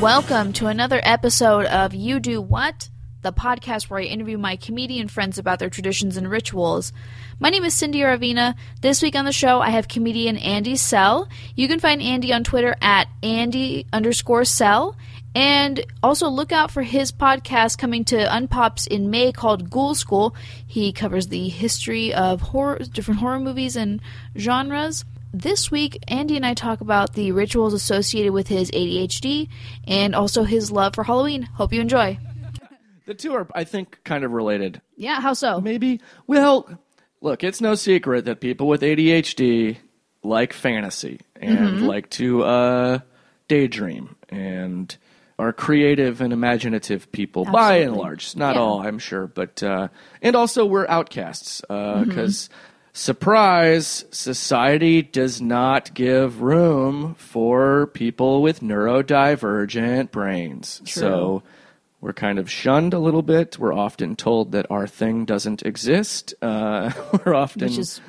Welcome to another episode of You Do What, the podcast where I interview my comedian friends about their traditions and rituals. My name is Cindy Aravina. This week on the show, I have comedian Andy Sell. You can find Andy on Twitter at Andy underscore Sell. And also look out for his podcast coming to Unpops in May called Ghoul School. He covers the history of horror, different horror movies and genres. This week, Andy and I talk about the rituals associated with his ADHD and also his love for Halloween. Hope you enjoy. The two are, I think, kind of related. Yeah, how so? Maybe. Well, look, it's no secret that people with ADHD like fantasy and like to uh, daydream and are creative and imaginative people by and large. Not Yeah. all, I'm sure, but uh, and also we're outcasts because. Surprise, society does not give room for people with neurodivergent brains. So we're kind of shunned a little bit. We're often told that our thing doesn't exist. Uh, we're often Which is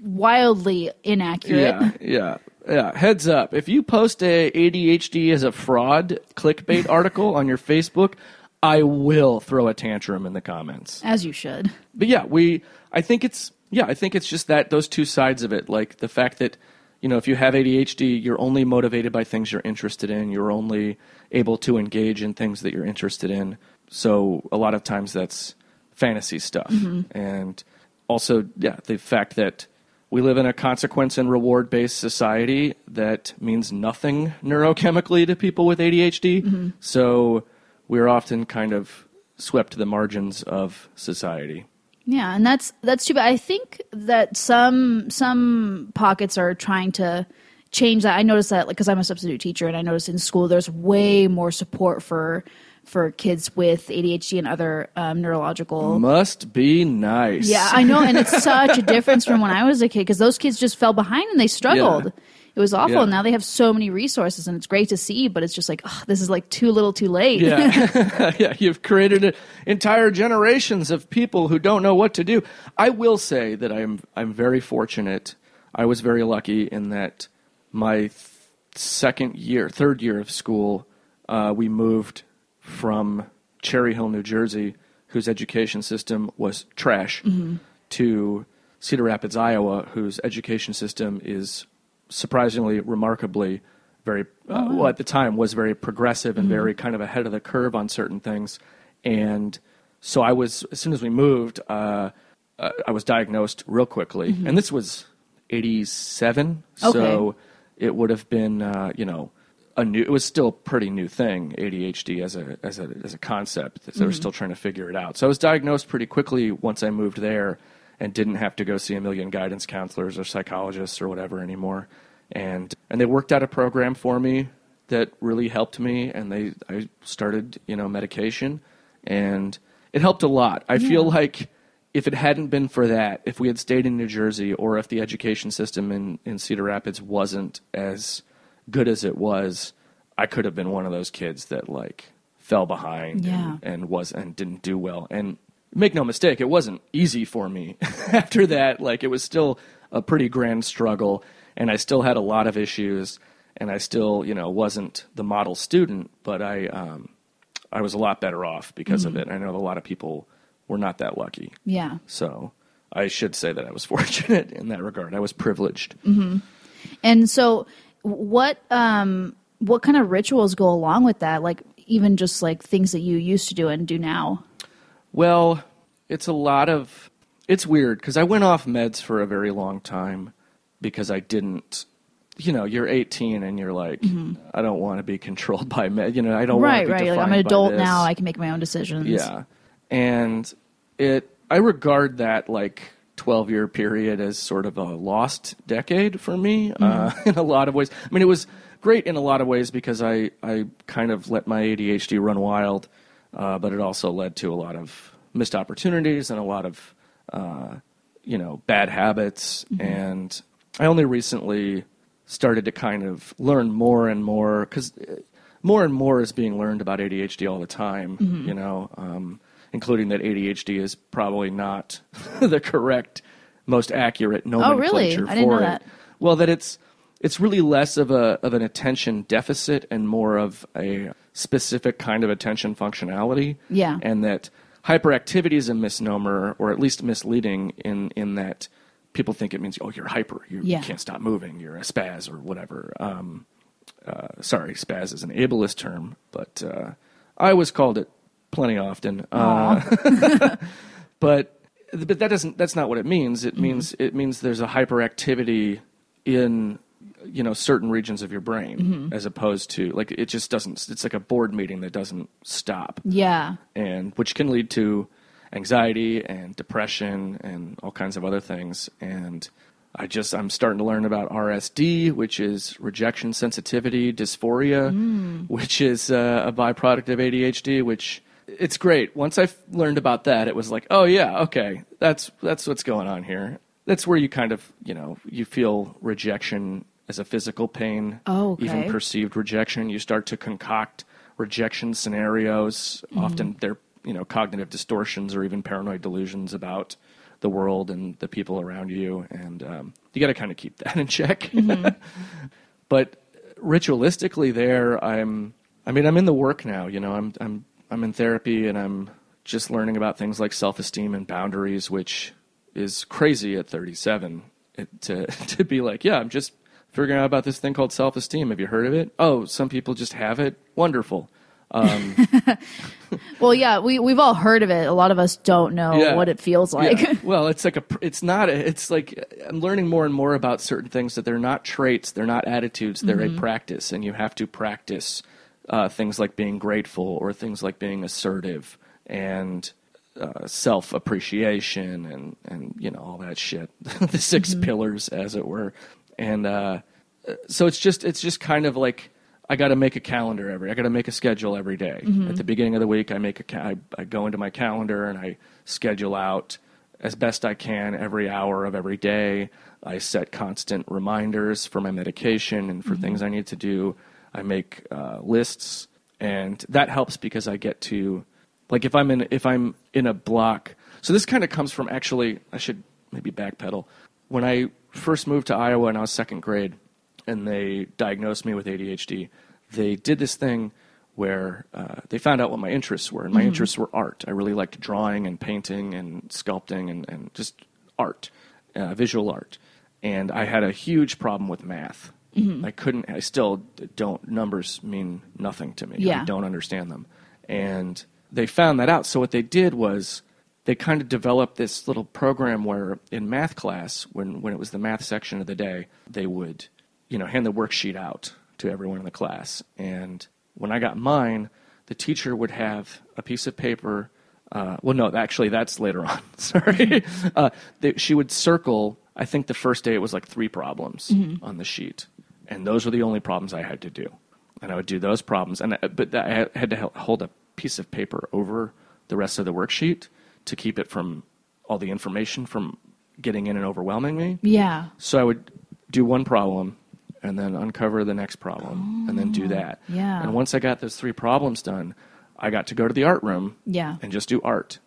wildly inaccurate. yeah, yeah, yeah. Heads up: if you post a ADHD as a fraud clickbait article on your Facebook, I will throw a tantrum in the comments. As you should. But yeah, we. I think it's yeah. I think it's just that those two sides of it, like the fact that you know if you have ADHD, you're only motivated by things you're interested in. You're only able to engage in things that you're interested in. So a lot of times that's fantasy stuff, mm-hmm. and also yeah, the fact that we live in a consequence and reward based society that means nothing neurochemically to people with ADHD. Mm-hmm. So we're often kind of swept to the margins of society. Yeah, and that's that's too bad. I think that some some pockets are trying to change that. I noticed that like because I'm a substitute teacher, and I noticed in school there's way more support for for kids with ADHD and other um, neurological. Must be nice. Yeah, I know, and it's such a difference from when I was a kid because those kids just fell behind and they struggled. Yeah. It was awful. Yeah. Now they have so many resources, and it's great to see. But it's just like, oh, this is like too little, too late. Yeah. yeah, you've created a, entire generations of people who don't know what to do. I will say that I'm I'm very fortunate. I was very lucky in that my th- second year, third year of school, uh, we moved from Cherry Hill, New Jersey, whose education system was trash, to Cedar Rapids, Iowa, whose education system is surprisingly, remarkably, very uh, well at the time was very progressive and very kind of ahead of the curve on certain things. And so I was as soon as we moved, uh, uh, I was diagnosed real quickly, and this was '87, so it would have been uh, you know. A new, it was still a pretty new thing, ADHD as a as a as a concept. They were still trying to figure it out. So I was diagnosed pretty quickly once I moved there, and didn't have to go see a million guidance counselors or psychologists or whatever anymore. And and they worked out a program for me that really helped me. And they I started you know medication, and it helped a lot. I feel like if it hadn't been for that, if we had stayed in New Jersey, or if the education system in in Cedar Rapids wasn't as good as it was, I could have been one of those kids that like fell behind Yeah. and, and was and didn't do well. And make no mistake, it wasn't easy for me after that. Like it was still a pretty grand struggle, and I still had a lot of issues, and I still you know wasn't the model student, but I um, I was a lot better off because of it. I know a lot of people were not that lucky, yeah. so. I should say that I was fortunate in that regard. I was privileged. And so, what um, what kind of rituals go along with that? Like even just like things that you used to do and do now. Well, it's a lot of. It's weird because I went off meds for a very long time because I didn't. You know, you're 18 and you're like, I don't want to be controlled by med. You know, I don't right, want to be right. Like I'm an adult this. now. I can make my own decisions. Yeah, and it. I regard that like 12 year period as sort of a lost decade for me uh, in a lot of ways. I mean, it was great in a lot of ways because I I kind of let my ADHD run wild, uh, but it also led to a lot of missed opportunities and a lot of uh, you know bad habits. And I only recently started to kind of learn more and more because more and more is being learned about ADHD all the time. You know, um, including that ADHD is probably not the correct, most accurate nomenclature Oh, really? I didn't for know it. that. Well, that it's it's really less of a of an attention deficit and more of a specific kind of attention functionality. Yeah. And that hyperactivity is a misnomer, or at least misleading, in in that people think it means oh you're hyper, you, Yeah. you can't stop moving, you're a spaz or whatever. Um, uh, sorry, spaz is an ableist term, but uh, I was called it plenty often. Uh, but but that doesn't that's not what it means. It means it means there's a hyperactivity in you know certain regions of your brain as opposed to like it just doesn't it's like a board meeting that doesn't stop. Yeah. and which can lead to anxiety and depression and all kinds of other things. And I just I'm starting to learn about RSD which is rejection sensitivity dysphoria which is uh, a byproduct of ADHD which it's great. Once I learned about that it was like oh yeah okay that's that's what's going on here. That's where you kind of you know you feel rejection as a physical pain Oh, okay. even perceived rejection you start to concoct rejection scenarios Mm-hmm. often they're you know cognitive distortions or even paranoid delusions about the world and the people around you and um, you got to kind of keep that in check Mm-hmm. but ritualistically there i'm i mean i'm in the work now you know i'm i'm i'm in therapy and i'm just learning about things like self-esteem and boundaries which is crazy at 37 it, to to be like yeah i'm just figuring out about this thing called self-esteem have you heard of it oh some people just have it wonderful Well, yeah, we we've all heard of it. A lot of us don't know Yeah. what it feels like. Yeah. well, it's like a. It's not. A, it's like I'm learning more and more about certain things that they're not traits, they're not attitudes, they're a practice, and you have to practice uh, things like being grateful or things like being assertive and uh, self appreciation and and you know all that shit, the 6 pillars, as it were, and uh, so it's just it's just kind of like I got to make a calendar every. I got to make a schedule every day. At the beginning of the week, I make a ca- I, I go into my calendar and I schedule out as best I can every hour of every day. I set constant reminders for my medication and for things I need to do. I make uh, lists, and that helps because I get to like if I'm in if I'm in a block. So this kind of comes from actually I should maybe backpedal. When I first moved to Iowa and I was second grade, and they diagnosed me with ADHD, they did this thing where uh, they found out what my interests were, and my interests were art. I really liked drawing and painting and sculpting and, and just art, uh, visual art. And I had a huge problem with math. I couldn't. I still don't. Numbers mean nothing to me. Yeah. I don't understand them. And they found that out. So what they did was they kind of developed this little program where in math class, when, when it was the math section of the day, they would, you know, hand the worksheet out to everyone in the class. And when I got mine, the teacher would have a piece of paper. Uh, well, no, actually, that's later on. Sorry. uh, they, she would circle, I think the first day it was like three problems on the sheet. And those were the only problems I had to do. And I would do those problems. And I, but I had to hold a piece of paper over the rest of the worksheet to keep it from all the information from getting in and overwhelming me. yeah. So I would do one problem and then uncover the next problem and then do that. yeah. And once I got those three problems done, I got to go to the art room Yeah. and just do art.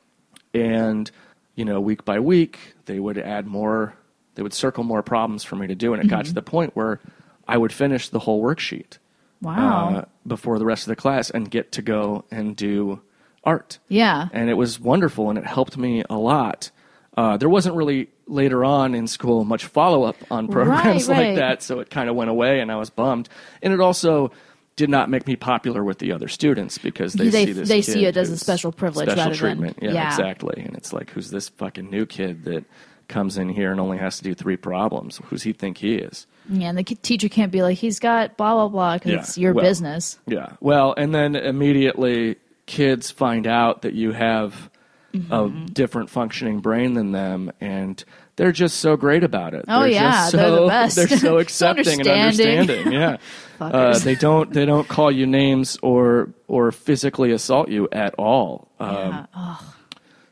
And, you know, week by week, they would add more, they would circle more problems for me to do. And it got to the point where I would finish the whole worksheet Wow. uh, before the rest of the class and get to go and do art yeah. and it was wonderful and it helped me a lot. Uh, there wasn't really later on in school much follow up on programs Right, like right. that, so it kind of went away, and I was bummed. And it also did not make me popular with the other students because they, They- see this they see it as a special privilege special rather than- treatment. yeah, yeah. exactly. And it's like, who's this fucking new kid that comes in here and only has to do three problems? Who's he think he is? Yeah, and the teacher can't be like, he's got blah blah blah because Yeah, it's your well, business. Yeah. Well, and then immediately kids find out that you have Mm-hmm. a different functioning brain than them and they're just so great about it. Oh, they're yeah, just they're the so, best. They're so So accepting and understanding. understanding. Yeah. uh, they don't they don't call you names or or physically assault you at all. Um, yeah. Oh,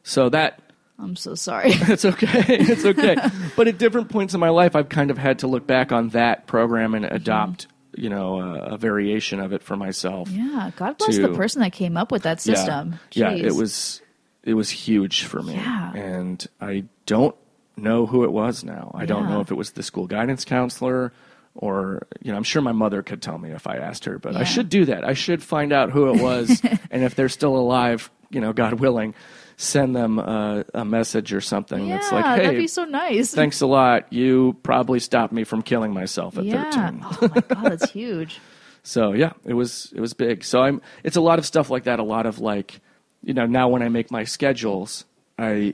So that I'm so sorry. it's okay. It's okay. but at different points in my life, I've kind of had to look back on that program and adopt, you know, a, a variation of it for myself. yeah. God bless To- the person that came up with that system. Yeah, yeah, it was it was huge for me. Yeah. And I don't know who it was now. I don't know if it was the school guidance counselor or you know, I'm sure my mother could tell me if I asked her, but Yeah. I should do that. I should find out who it was, and if they're still alive, you know, God willing, send them a, a message or something Yeah, that's like, that'd be so nice. thanks a lot. You probably stopped me from killing myself at yeah. 13." Oh my god, that's huge. So yeah, it was it was big. So I'm it's a lot of stuff like that. A lot of like, you know, now when I make my schedules, I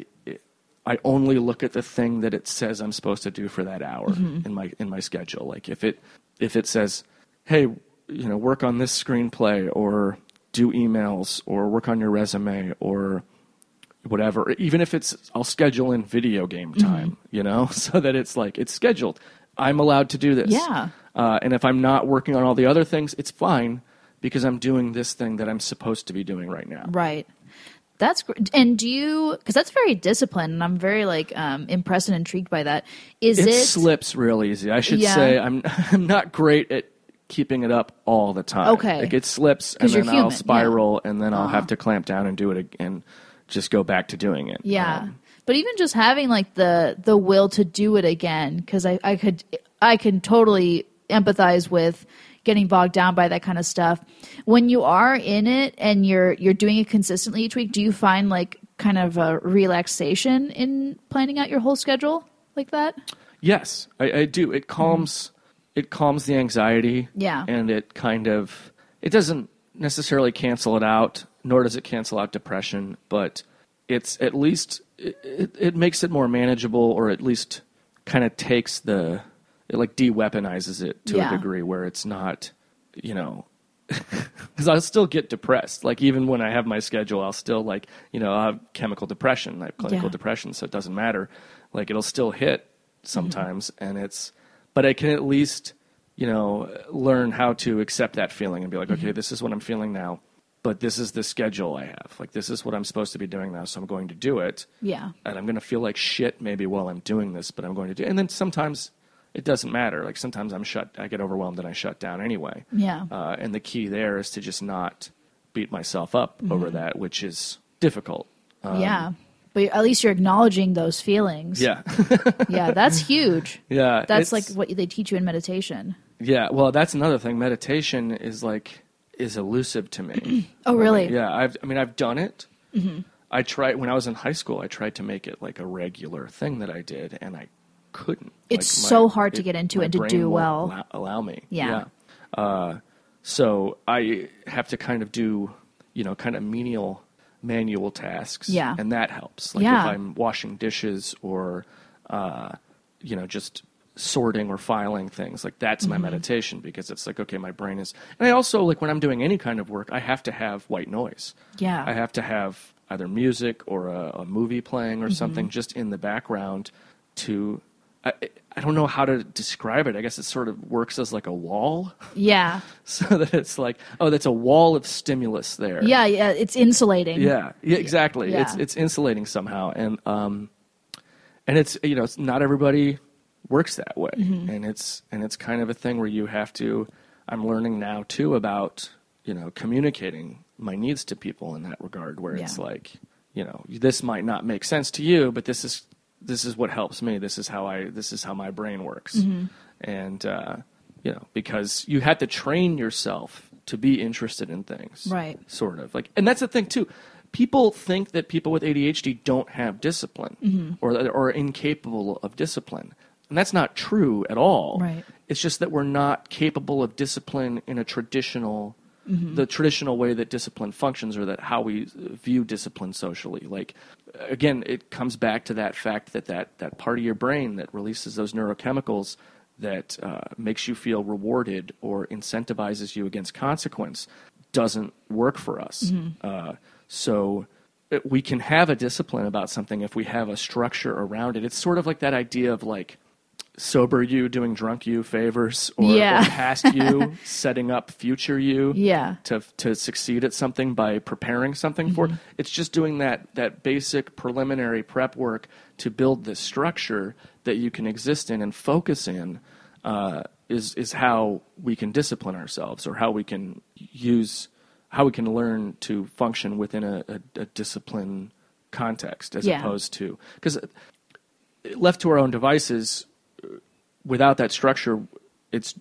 I only look at the thing that it says I'm supposed to do for that hour Mm-hmm. in my in my schedule. Like if it if it says, hey, you know, work on this screenplay or do emails or work on your resume or whatever. Even if it's I'll schedule in video game Mm-hmm. time, you know, so that it's like it's scheduled. I'm allowed to do this. Yeah. Uh, and if I'm not working on all the other things, it's fine because I'm doing this thing that I'm supposed to be doing right now. Right. That's great. And do you? Because that's very disciplined, and I'm very like um, impressed and intrigued by that. Is It, it? slips real easy. I should Yeah. say I'm I'm not great at keeping it up all the time. Okay. like it slips and then I'll human, yeah. spiral and then I'll have to clamp down and do it ag- and just go back to doing it. Yeah. Um, but even just having like the the will to do it again, because I I could I can totally empathize with getting bogged down by that kind of stuff. When you are in it and you're you're doing it consistently each week, do you find like kind of a relaxation in planning out your whole schedule like that? Yes, I, I do. It calms it calms the anxiety. Yeah. And it kind of it doesn't necessarily cancel it out, nor does it cancel out depression, but it's at least it, it, it makes it more manageable or at least kind of takes the it like de-weaponizes it to Yeah. a degree where it's not, you know, because I'll still get depressed. Like even when I have my schedule, I'll still like you know I have chemical depression, I have clinical Yeah. depression, so it doesn't matter. Like it'll still hit sometimes, Mm-hmm. and it's but I can at least you know learn how to accept that feeling and be like, okay, Mm-hmm. this is what I'm feeling now, but this is the schedule I have. Like this is what I'm supposed to be doing now, so I'm going to do it Yeah. and I'm going to feel like shit maybe while I'm doing this, but I'm going to do. It. And then sometimes it doesn't matter. Like sometimes I'm shut, I get overwhelmed and I shut down anyway. Yeah. Uh, and the key there is to just not beat myself up over that, which is difficult. Um, yeah. But at least you're acknowledging those feelings. Yeah, Yeah, that's huge. yeah. That's like what they teach you in meditation. yeah. Well, that's another thing. Meditation is like is elusive to me. Oh, really? Mm-hmm. Yeah, I've. I mean, I've done it. I tried when I was in high school. I tried to make it like a regular thing that I did, and I couldn't. It's Like, so hard to get into my and to do well. Allow, allow me. Yeah. Uh, so I have to kind of do, you know, kind of menial manual tasks. Yeah. And that helps. Like Yeah. if I'm washing dishes or, uh, you know, just sorting or filing things like that's Mm-hmm. my meditation because it's like okay my brain is and i also like when i'm doing any kind of work i have to have white noise Yeah. i have to have either music or a, a movie playing or Mm-hmm. something just in the background to I, I don't know how to describe it i guess it sort of works as like a wall Yeah. so that it's like oh that's a wall of stimulus there Yeah, yeah, it's insulating. yeah, yeah, exactly. Yeah. It's it's insulating somehow, and um, and it's you know it's not everybody works that way, Mm-hmm. and it's and it's kind of a thing where you have to. I'm learning now too about you know communicating my needs to people in that regard, where it's like you know this might not make sense to you, but this is this is what helps me. This is how I this is how my brain works, Mm-hmm. and uh, you know because you had to train yourself to be interested in things, Right. sort of like and that's the thing too people think that people with adhd don't have discipline Mm-hmm. or or are incapable of discipline and that's not true at all. Right. it's just that we're not capable of discipline in a traditional Mm-hmm. the traditional way that discipline functions or that how we view discipline socially. Like again it comes back to that fact that that, that part of your brain that releases those neurochemicals that uh, makes you feel rewarded or incentivizes you against consequence doesn't work for us. Uh, so it- we can have a discipline about something if we have a structure around it. It's sort of like that idea of like sober you doing drunk you favors or, Yeah. or past you setting up future you Yeah. to to succeed at something by preparing something for it. It's just doing that that basic preliminary prep work to build this structure that you can exist in and focus in uh, is is how we can discipline ourselves or how we can use how we can learn to function within a, a, a discipline context as Yeah. opposed to because left to our own devices without that structure it's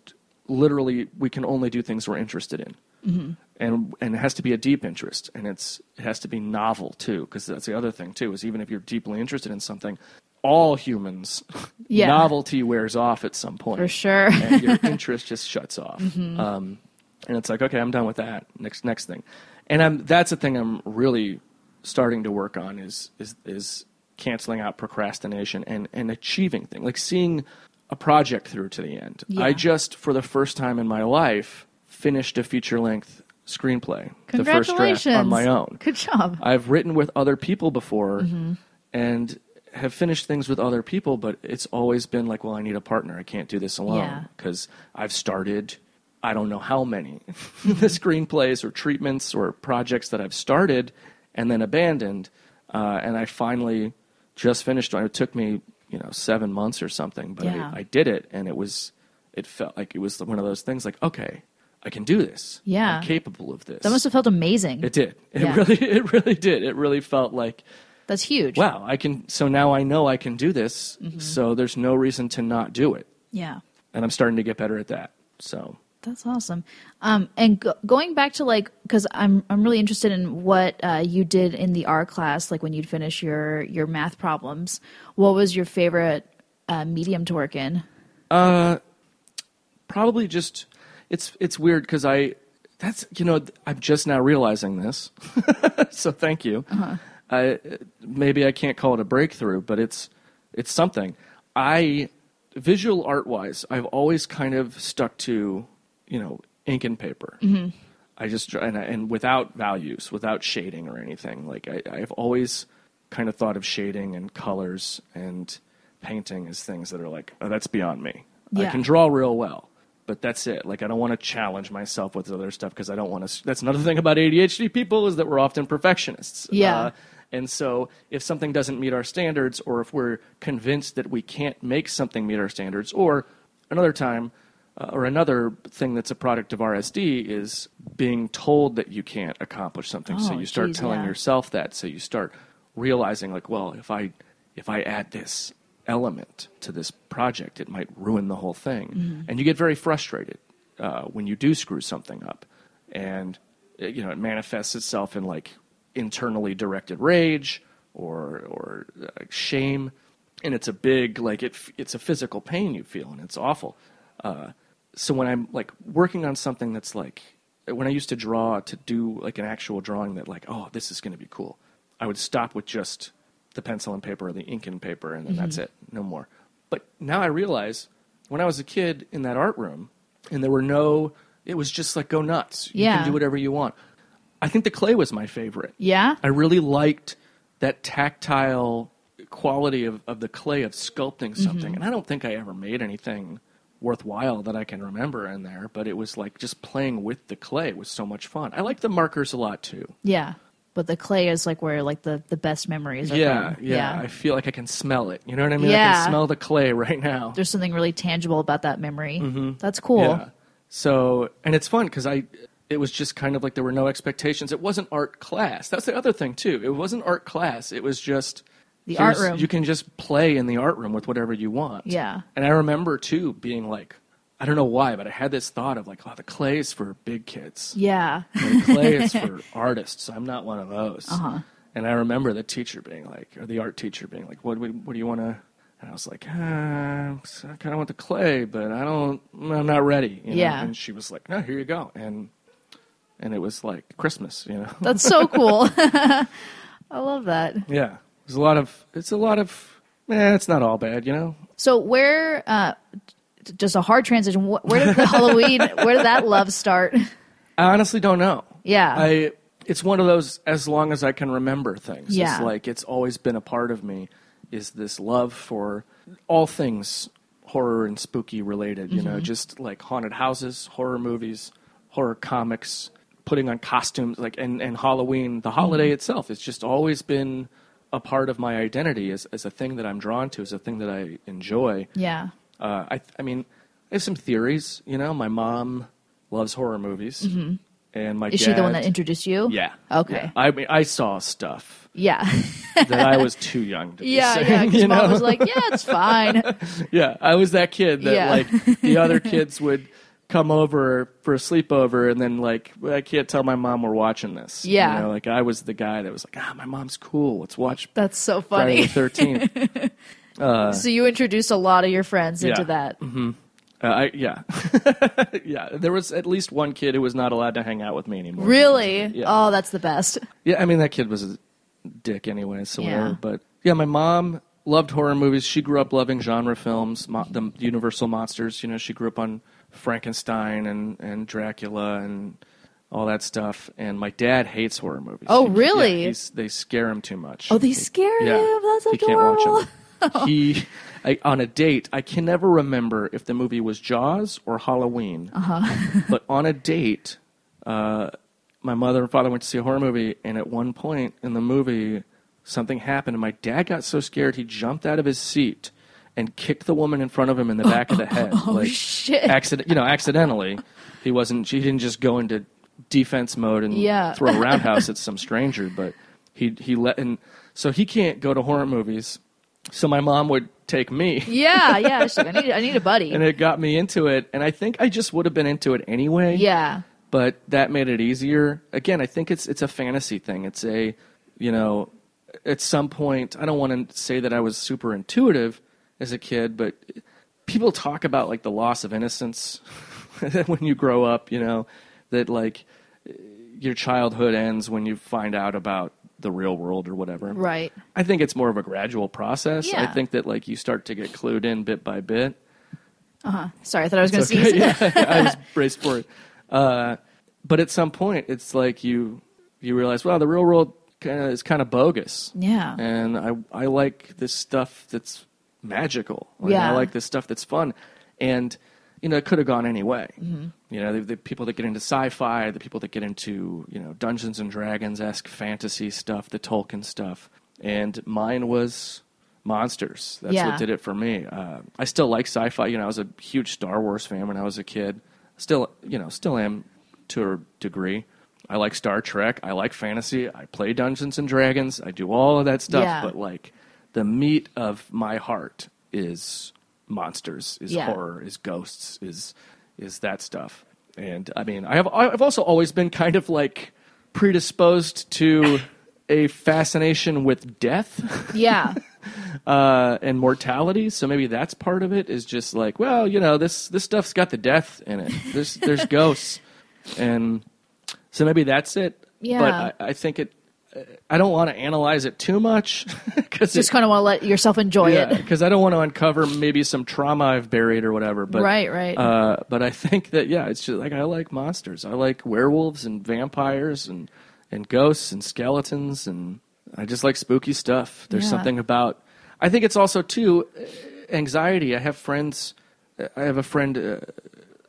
literally we can only do things we're interested in. And and it has to be a deep interest, and it's it has to be novel too, because that's the other thing too. Is even if you're deeply interested in something, all humans Yeah. novelty wears off at some point For sure. and your interest just shuts off. Um, and it's like, okay, I'm done with that. Next, next thing. And I'm that's the thing I'm really starting to work on is is is canceling out procrastination and and achieving things like seeing a project through to the end. Yeah. I just for the first time in my life finished a feature length screenplay, the first draft on my own. Good job. I've written with other people before Mm-hmm. and have finished things with other people, but it's always been like, well, I need a partner. I can't do this Yeah. alone because I've started, I don't know how many the screenplays or treatments or projects that I've started and then abandoned. Uh, and I finally just finished one. It took me, you know, seven months or something, but Yeah. I, I did it and it was, it felt like it was one of those things like, okay, I can do this. Yeah. I'm capable of this. That must have felt amazing. It did. It Yeah. really, it really did. It really felt like, That's huge. wow, I can. So now I know I can do this. Mm-hmm. So there's no reason to not do it, Yeah. and I'm starting to get better at that. So That's awesome. Um, and go- going back to like, because I'm I'm really interested in what uh, you did in the art class, like when you'd finish your your math problems. What was your favorite uh, medium to work in? Uh, probably just it's it's weird because I that's you know I'm just now realizing this. so thank you. Uh-huh. I, maybe I can't call it a breakthrough, but it's it's something. I visual art wise, I've always kind of stuck to you know ink and paper. I just and, I- and without values, without shading or anything. Like I, I've always kind of thought of shading and colors and painting as things that are like oh, that's beyond me. I can draw real well, but that's it. Like I don't want to challenge myself with other stuff because I don't want to. That's another thing about ADHD people is that we're often perfectionists. Yeah. Uh, and so if something doesn't meet our standards, or if we're convinced that we can't make something meet our standards, or another time, uh, or another thing that's a product of RSD is being told that you can't accomplish something. so Oh, you start geez, telling yeah. yourself that. So you start realizing, like, well, if I if I add this element to this project, it might ruin the whole thing. Mm-hmm. And you get very frustrated uh, when you do screw something up, and uh, you know it manifests itself in like internally directed rage or or uh, shame, and it's a big like it it's a physical pain you feel, and it's awful. Uh, so when I'm like working on something that's like when I used to draw to do like an actual drawing that like oh this is going to be cool, I would stop with just the pencil and paper or the ink and paper and then that's mm-hmm. it, no more. But now I realize when I was a kid in that art room and there were no it was just like go nuts. You Yeah. can do whatever you want. I think the clay was my favorite. Yeah. I really liked that tactile quality of, of the clay of sculpting something. Mm-hmm. And I don't think I ever made anything worthwhile that I can remember in there, but it was like just playing with the clay was so much fun. I like the markers a lot too. Yeah. But the clay is like where like the, the best memories are Yeah, from. yeah, I feel like I can smell it. You know what I mean? I Yeah. can smell the clay right now. There's something really tangible about that memory. That's cool. Mm-hmm. Yeah. So, and it's fun because I, it was just kind of like there were no expectations. It wasn't art class. That's the other thing too. It wasn't art class. It was just The art room. You can just play in the art room with whatever you want. Yeah. And I remember too being like, I don't know why, but I had this thought of like, oh, the clay is for big kids. Yeah. And clay is for artists. I'm not one of those. Uh-huh. And I remember the teacher being like, or the art teacher being like, what, what, what do you want to? And I was like, ah, I kind of want the clay, but I don't, I'm not ready. you know? Yeah. And she was like, no, here you go. And, and it was like Christmas, you know? That's so cool. I love that. yeah. There's a lot of, it's a lot of, eh, it's not all bad, you know? So where uh just a hard transition. Where did the Halloween where did that love start? I honestly don't know. Yeah. I it's one of those as long as I can remember things. Yeah. It's like it's always been a part of me is this love for all things horror and spooky related, you know, Mm-hmm. just like haunted houses, horror movies, horror comics, putting on costumes like and, and Halloween, the holiday Mm-hmm. itself. It's just always been a part of my identity as, as a thing that I'm drawn to, as a thing that I enjoy. yeah. Uh, I, I mean, I have some theories. You know, my mom loves horror movies. and my Is dad. she the one that introduced you? Yeah. Okay. Yeah. I mean, I saw stuff Yeah. that I was too young to yeah, be yeah. saying. Because mom know? was like, "Yeah, it's fine." yeah, I was that kid that Yeah. like the other kids would come over for a sleepover, and then like I can't tell my mom we're watching this. You Yeah. know, like I was the guy that was like, ah, my mom's cool. Let's watch That's so Friday funny. the Thirteenth. so you introduced a lot of your friends into Yeah. that. Uh, I, yeah, yeah. There was at least one kid who was not allowed to hang out with me anymore. Really? Yeah. Oh, that's the best. Yeah, I mean that kid was a dick anyway, so Yeah. whatever. But yeah, my mom loved horror movies. She grew up loving genre films, mo- the Universal monsters. You know, she grew up on Frankenstein and and Dracula and all that stuff. And my dad hates horror movies. Oh, He- really? Yeah, he's, they scare him too much. Oh, they scare him. That's he can't watch them. he I, on a date. I can never remember if the movie was Jaws or Halloween. Uh-huh. but on a date, uh, my mother and father went to see a horror movie, and at one point in the movie, something happened, and my dad got so scared he jumped out of his seat and kicked the woman in front of him in the back of the head. Oh, like, shit. Accident, you know, accidentally. He wasn't. She didn't just go into defense mode and Yeah. throw a roundhouse at some stranger, but he he let and so he can't go to horror movies. So my mom would take me. Yeah, yeah. She's like, I need, I need a buddy. And it got me into it, and I think I just would have been into it anyway yeah. but that made it easier. Again, I think it's it's a fantasy thing. It's a, you know, at some point, I don't want to say that I was super intuitive as a kid, but people talk about like the loss of innocence when you grow up, you know, that like your childhood ends when you find out about the real world or whatever. Right. I think it's more of a gradual process. I think that like you start to get clued in bit by bit. Uh huh. Sorry, I thought I was going to It's sneeze. okay. yeah, I was braced for it. Uh, but at some point, it's like you you realize, well, the real world kind of is kind of bogus, Yeah. and I I like this stuff that's magical. Like, Yeah. I like this stuff that's fun, and you know, it could have gone any way. Mm-hmm. You know, the, the people that get into sci-fi, the people that get into you know Dungeons and Dragons esque fantasy stuff, the Tolkien stuff, and mine was monsters. That's Yeah. what did it for me. Uh, I still like sci-fi. You know, I was a huge Star Wars fan when I was a kid. Still, you know, still am to a degree. I like Star Trek. I like fantasy. I play Dungeons and Dragons. I do all of that stuff. Yeah. But like, the meat of my heart is monsters, is Yeah. horror, is ghosts, is is that stuff. And I mean, I have I've also always been kind of like predisposed to a fascination with death Yeah. uh, and mortality. So maybe that's part of it. Is just like, well, you know, this this stuff's got the death in it. There's there's ghosts, and so maybe that's it. Yeah. But I, I think it. I don't want to analyze it too much because Just kind of want to let yourself enjoy it. because I don't want to uncover maybe some trauma I've buried or whatever. But Right, right. Uh, but I think that yeah, it's just like I like monsters. I like werewolves and vampires and and ghosts and skeletons and I just like spooky stuff. There's Yeah. something about. I think it's also too anxiety. I have friends. I have a friend. Uh,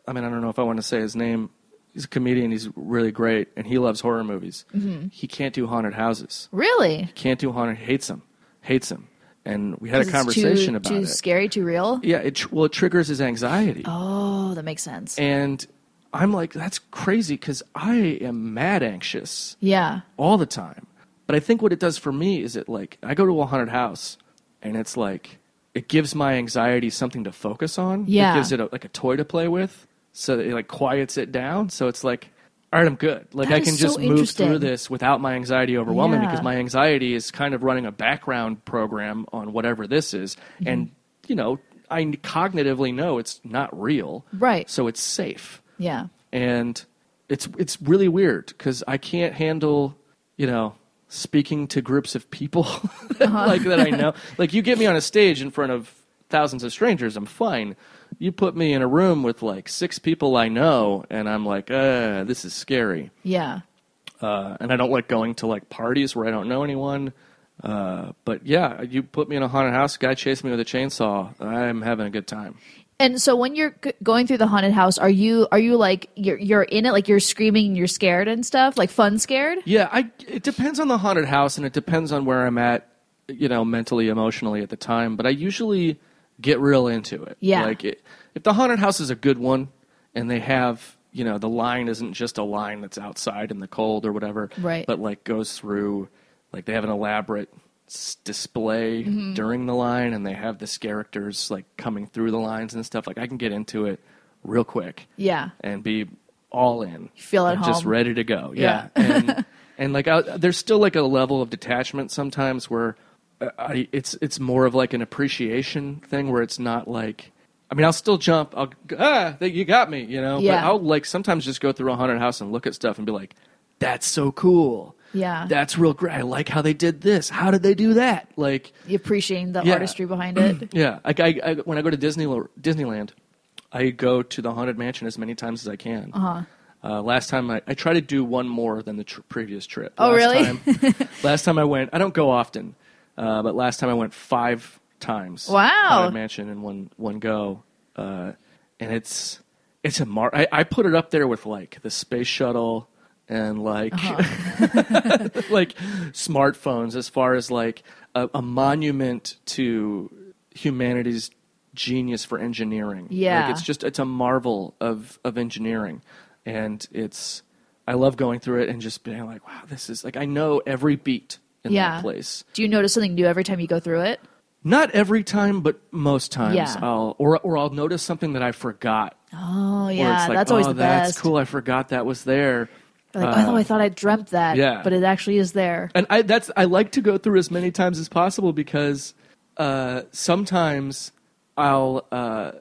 I mean, I don't know if I want to say his name. He's a comedian. He's really great, and he loves horror movies. Mm-hmm. He can't do haunted houses. really? He Can't do haunted. Houses. Hates them. Hates them. And we had a conversation too, about too it. scary, too real. Yeah, it tr- well, it triggers his anxiety, Oh, that makes sense. and I'm like, that's crazy because I am mad anxious yeah. all the time. But I think what it does for me is it like I go to a haunted house, and it's like it gives my anxiety something to focus on. Yeah. it gives it a, like a toy to play with, so that it like quiets it down. So it's like. All right, I'm good. Like That I can so just move through this without my anxiety overwhelming me Yeah. because my anxiety is kind of running a background program on whatever this is, Mm-hmm. and you know I cognitively know it's not real, Right. So it's safe Yeah. and it's it's really weird because I can't handle you know speaking to groups of people like that I know. Like you get me on a stage in front of thousands of strangers, I'm fine. You put me in a room with like six people I know, and I'm like, uh, this is scary. Yeah. Uh, and I don't like going to like parties where I don't know anyone. Uh, but yeah, you put me in a haunted house, guy chased me with a chainsaw. I'm having a good time. And so when you're g- going through the haunted house, are you are you like you're you're in it like you're screaming and you're scared and stuff like fun scared? Yeah, I it depends on the haunted house and it depends on where I'm at, you know, mentally, emotionally at the time. But I usually get real into it. Yeah. like it, if the haunted house is a good one and they have you know the line isn't just a line that's outside in the cold or whatever, Right. But like goes through, like they have an elaborate s- display Mm-hmm. during the line, and they have this characters like coming through the lines and stuff. Like I can get into it real quick Yeah. and be all in. feel at and just home. ready to go. Yeah. Yeah, and and like I, there's still like a level of detachment sometimes where I, it's it's more of like an appreciation thing where it's not like. I mean, I'll still jump. I'll go, ah, you got me, you know. Yeah. But I'll like sometimes just go through a haunted house and look at stuff and be like, "That's so cool. Yeah. That's real great. I like how they did this. How did they do that? Like, You appreciating the Yeah. artistry behind it. yeah, like I, I when I go to Disney Disneyland, I go to the haunted mansion as many times as I can. Uh-huh. last time I, I try to do one more than the tr- previous trip. Oh, last really? Time, last time I went, I don't go often, uh, but last time I went five times. Wow. Haunted mansion in one one go, uh, and it's it's a mar. I, I put it up there with like the space shuttle and like Uh-huh. like smartphones as far as like a, a monument to humanity's genius for engineering. Yeah. Like it's just it's a marvel of of engineering. And it's I love going through it and just being like, wow, this is like I know every beat in Yeah. that place. Do you notice something new every time you go through it? Not every time, but most times Yeah. I'll or or I'll notice something that I forgot. Oh yeah, like, that's always oh, the that's best. cool. I forgot that was there. Like, I thought I thought I dreamt that, yeah. but it actually is there. and I that's I like to go through as many times as possible because uh, sometimes I'll uh,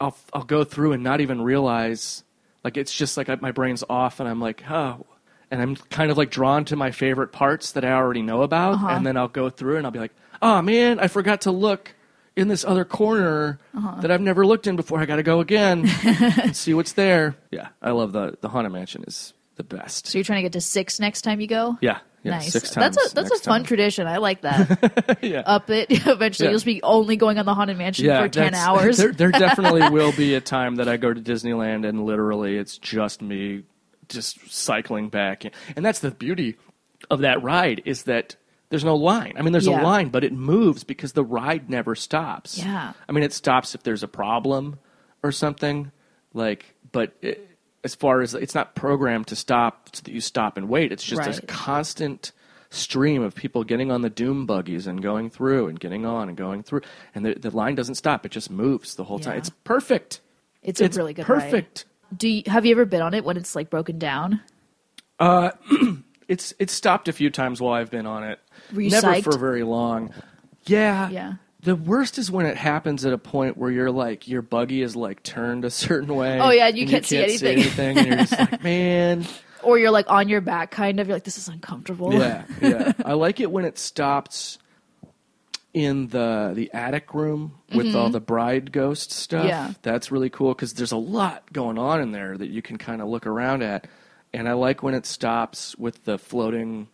I'll I'll go through and not even realize like it's just like I, my brain's off and I'm like oh and I'm kind of like drawn to my favorite parts that I already know about Uh-huh. and then I'll go through and I'll be like oh man I forgot to look in this other corner Uh-huh. that I've never looked in before I got to go again and see what's there yeah I love the the haunted mansion is the best So you're trying to get to six next time you go? yeah yeah nice. six times that's a that's a fun time. tradition. I like that. yeah Up it eventually. Yeah. You'll just be only going on the haunted mansion for ten hours. There, there definitely will be a time that I go to Disneyland and literally it's just me just cycling back. And that's the beauty of that ride is that there's no line. I mean, there's Yeah. a line, but it moves because the ride never stops. Yeah. I mean, it stops if there's a problem or something. Like, but it, as far as it's not programmed to stop so that you stop and wait. It's just a constant stream of people getting on the doom buggies and going through and getting on and going through, and the, the line doesn't stop. It just moves the whole time. It's perfect. it's a really good ride. Do you, have you ever been on it when it's like broken down? Uh, it's it's stopped a few times while I've been on it. Were you Never psyched? for very long. Yeah. Yeah. The worst is when it happens at a point where you're like your buggy is like turned a certain way. Oh, yeah, and you and can't see anything. anything, and you're just like, man. Or you're like on your back, kind of. You're like, this is uncomfortable. Yeah, yeah. I like it when it stops in the the attic room with all the bride ghost stuff. Mm-hmm. Yeah. That's really cool because there's a lot going on in there that you can kind of look around at. And I like when it stops with the floating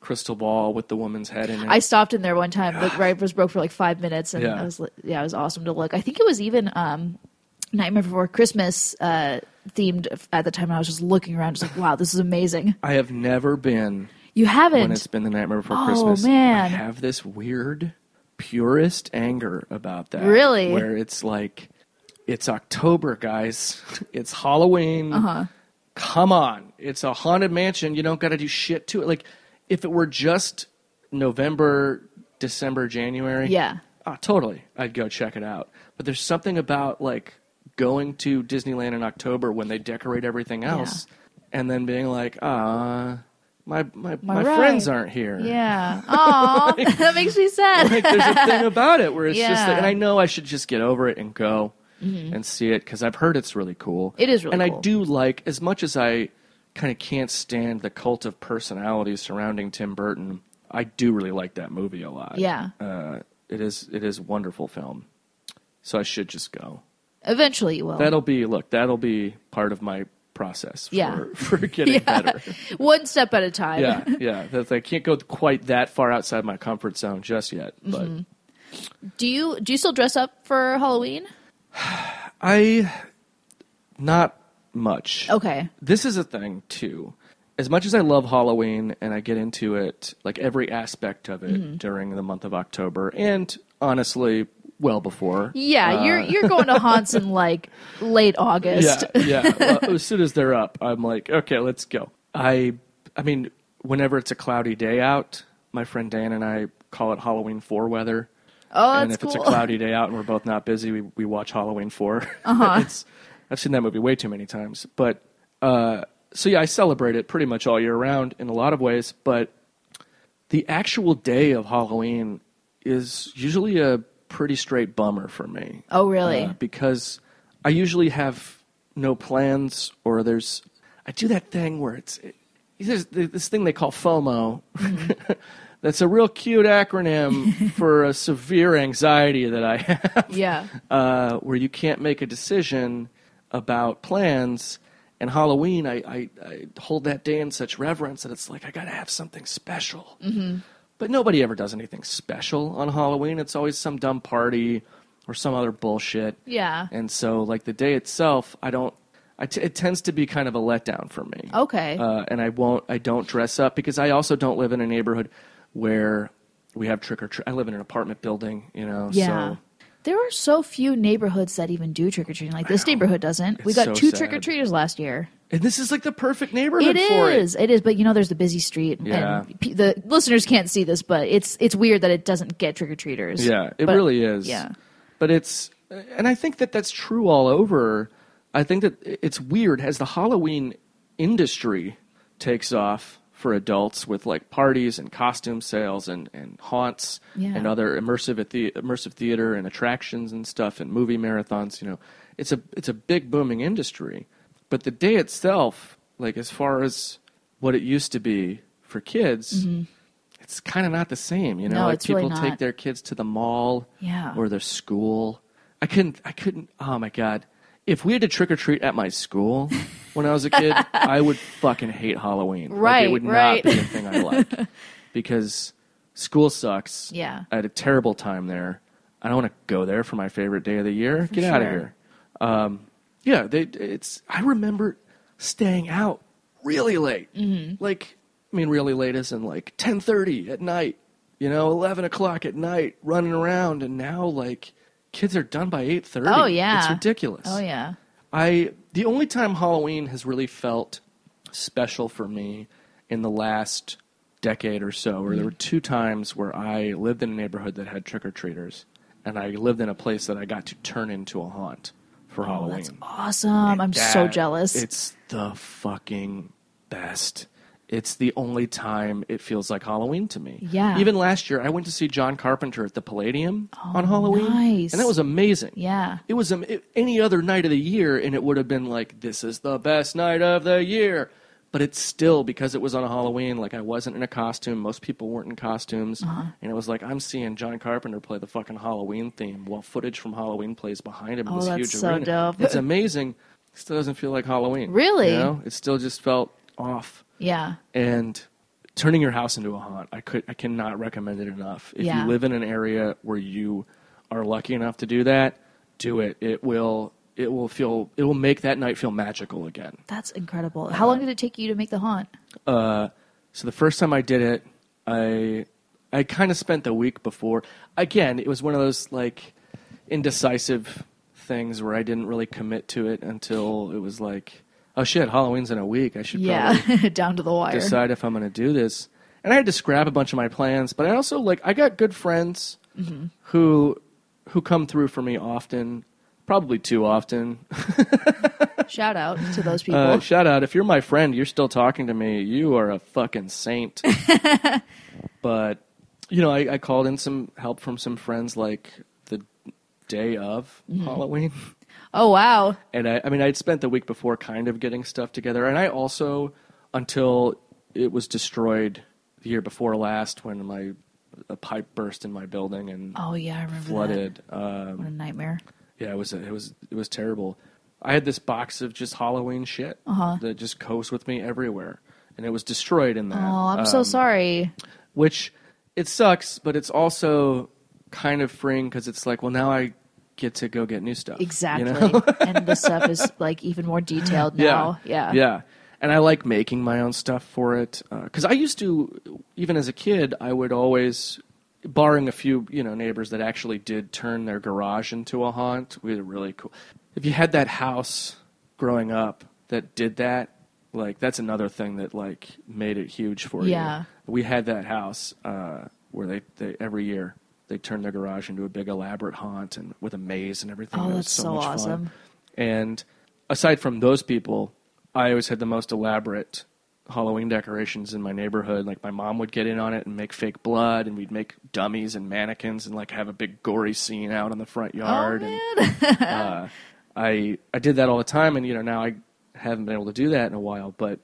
crystal ball with the woman's head in it. I stopped in there one time. The ride was broke for like five minutes, and Yeah. it was yeah, it was awesome to look. I think it was even um, Nightmare Before Christmas uh, themed at the time. And I was just looking around, just like, wow, this is amazing. I have never been You haven't? it's been the Nightmare Before Oh, Christmas. man. I have this weird purist anger about that. Really? Where it's like, it's October, guys. It's Halloween. Uh-huh. Come on. It's a haunted mansion. You don't got to do shit to it. Like, if it were just November, December, January. Yeah. Oh, totally. I'd go check it out. But there's something about, like, going to Disneyland in October when they decorate everything else and then being like, ah, my, my, my, ride. friends aren't here. Yeah. Aw, that makes me sad. like there's a thing about it where it's just Yeah. Mm-hmm. like, and I know I should just get over it and go and see it because I've heard it's really cool. It is really and cool. I do like as much as I kind of can't stand the cult of personality surrounding Tim Burton. I do really like that movie a lot. Yeah. uh, it is it is a wonderful film. So I should just go. Eventually, you will. That'll be look. That'll be part of my process for, Yeah. for getting better. One step at a time. Yeah, yeah. That I can't go quite that far outside my comfort zone just yet, but. Mm-hmm. Do you do you still dress up for Halloween? I not much. Okay. This is a thing too. As much as I love Halloween and I get into it, like every aspect of it Mm-hmm. during the month of October, and honestly, well before. Yeah, Uh, you're you're going to haunts in like late August. Yeah, yeah. Well, as soon as they're up, I'm like, okay, let's go. I, I mean, whenever it's a cloudy day out, my friend Dan and I call it Halloween Four weather. Oh, and if cool. it's a cloudy day out and we're both not busy, we, we watch Halloween 4. Uh-huh. I've seen that movie way too many times. But uh, so yeah, I celebrate it pretty much all year round in a lot of ways. But the actual day of Halloween is usually a pretty straight bummer for me. Oh, really? Uh, because I usually have no plans, or there's I do that thing where it's it, there's this thing they call FOMO. Mm-hmm. That's a real cute acronym for a severe anxiety that I have, yeah. uh, where you can't make a decision about plans. And Halloween, I, I, I hold that day in such reverence that it's like I got to have something special. Mm-hmm. But nobody ever does anything special on Halloween. It's always some dumb party or some other bullshit. Yeah. And so, like the day itself, I don't. I t- it tends to be kind of a letdown for me. Okay. Uh, and I won't. I don't dress up because I also don't live in a neighborhood where we have trick or treat. I live in an apartment building, you know. yeah. So There are so few neighborhoods that even do trick or treating. Like this neighborhood doesn't. we got so two trick or treaters last year. And this is like the perfect neighborhood It is. It is. But you know, there's the busy street, Yeah. and p- the listeners can't see this, but it's it's weird that it doesn't get trick or treaters. Yeah, it But- really is. Yeah. But it's, and I think that that's true all over. I think that it's weird as the Halloween industry takes off for adults with like parties and costume sales and, and haunts Yeah. and other immersive at the immersive theater and attractions and stuff and movie marathons. You know, it's a it's a big booming industry. But the day itself, like as far as what it used to be for kids, it's kind of not the same. You know, Mm-hmm. No, like people really take their kids to the mall Yeah. or their school. I couldn't. I couldn't. Oh my god! If we had to trick or treat at my school when I was a kid, I would fucking hate Halloween. Like, Right, it would right. not be a thing I like because school sucks. Yeah. I had a terrible time there. I don't want to go there for my favorite day of the year. Get out of here. Um, yeah, they, it's. I remember staying out really late. Mm-hmm. Like, I mean, really late as in like ten thirty at night. You know, eleven o'clock at night, running around, and now like kids are done by eight thirty. Oh, yeah. it's ridiculous. Oh yeah. I the only time Halloween has really felt special for me in the last decade or so, where there were two times where I lived in a neighborhood that had trick or treaters, and I lived in a place that I got to turn into a haunt for Oh, Halloween. that's awesome. I'm so jealous. It's the fucking best. It's the only time it feels like Halloween to me. Yeah. Even last year, I went to see John Carpenter at the Palladium on Halloween, Oh, nice. and that was amazing. yeah. It was um, it- any other night of the year, and it would have been like, "This is the best night of the year." But it's still because it was on a Halloween. Like I wasn't in a costume. Most people weren't in costumes, Uh-huh. and it was like I'm seeing John Carpenter play the fucking Halloween theme while footage from Halloween plays behind him in Oh, this that's huge so arena. dope. It's amazing. It still doesn't feel like Halloween. Really? You know, it still just felt off. Yeah. And turning your house into a haunt, I could I cannot recommend it enough. If Yeah. you live in an area where you are lucky enough to do that, do it. It will it will feel it will make that night feel magical again. That's incredible. How long did it take you to make the haunt? Uh, so the first time I did it, I I kind of spent the week before. Again, it was one of those like indecisive things where I didn't really commit to it until it was like, oh shit, Halloween's in a week. I should probably Yeah, down to the wire. decide if I'm going to do this. And I had to scrap a bunch of my plans, but I also like I got good friends Mm-hmm. who who come through for me often, probably too often. Shout out to those people. Uh, shout out if you're my friend, you're still talking to me. You are a fucking saint. but you know, I, I called in some help from some friends like the day of Mm-hmm. Halloween. oh wow. And I, I mean, I'd spent the week before kind of getting stuff together. And I also, until it was destroyed the year before last when my a pipe burst in my building and Oh yeah, I remember flooded. that. Um, What a nightmare. Yeah, it was it was it was terrible. I had this box of just Halloween shit Uh-huh. that just goes with me everywhere, and it was destroyed in that. Oh, I'm so Um, sorry. Which it sucks, but it's also kind of freeing because it's like, well, now I get to go get new stuff. you Exactly. know? and the stuff is like even more detailed now. Yeah. Yeah. And I like making my own stuff for it. Because I used to, even as a kid, I would always barring a few you know neighbors that actually did turn their garage into a haunt, we had a really cool. If you had that house growing up that did that, like that's another thing that like made it huge for you. Yeah. we had that house uh, where they, they every year they turned their garage into a big elaborate haunt and with a maze and everything. Oh, It was that's so much fun. awesome. And aside from those people, I always had the most elaborate Halloween decorations in my neighborhood. Like my mom would get in on it and make fake blood, and we'd make dummies and mannequins and like have a big gory scene out in the front yard. and uh, I I did that all the time, and you know now I haven't been able to do that in a while. But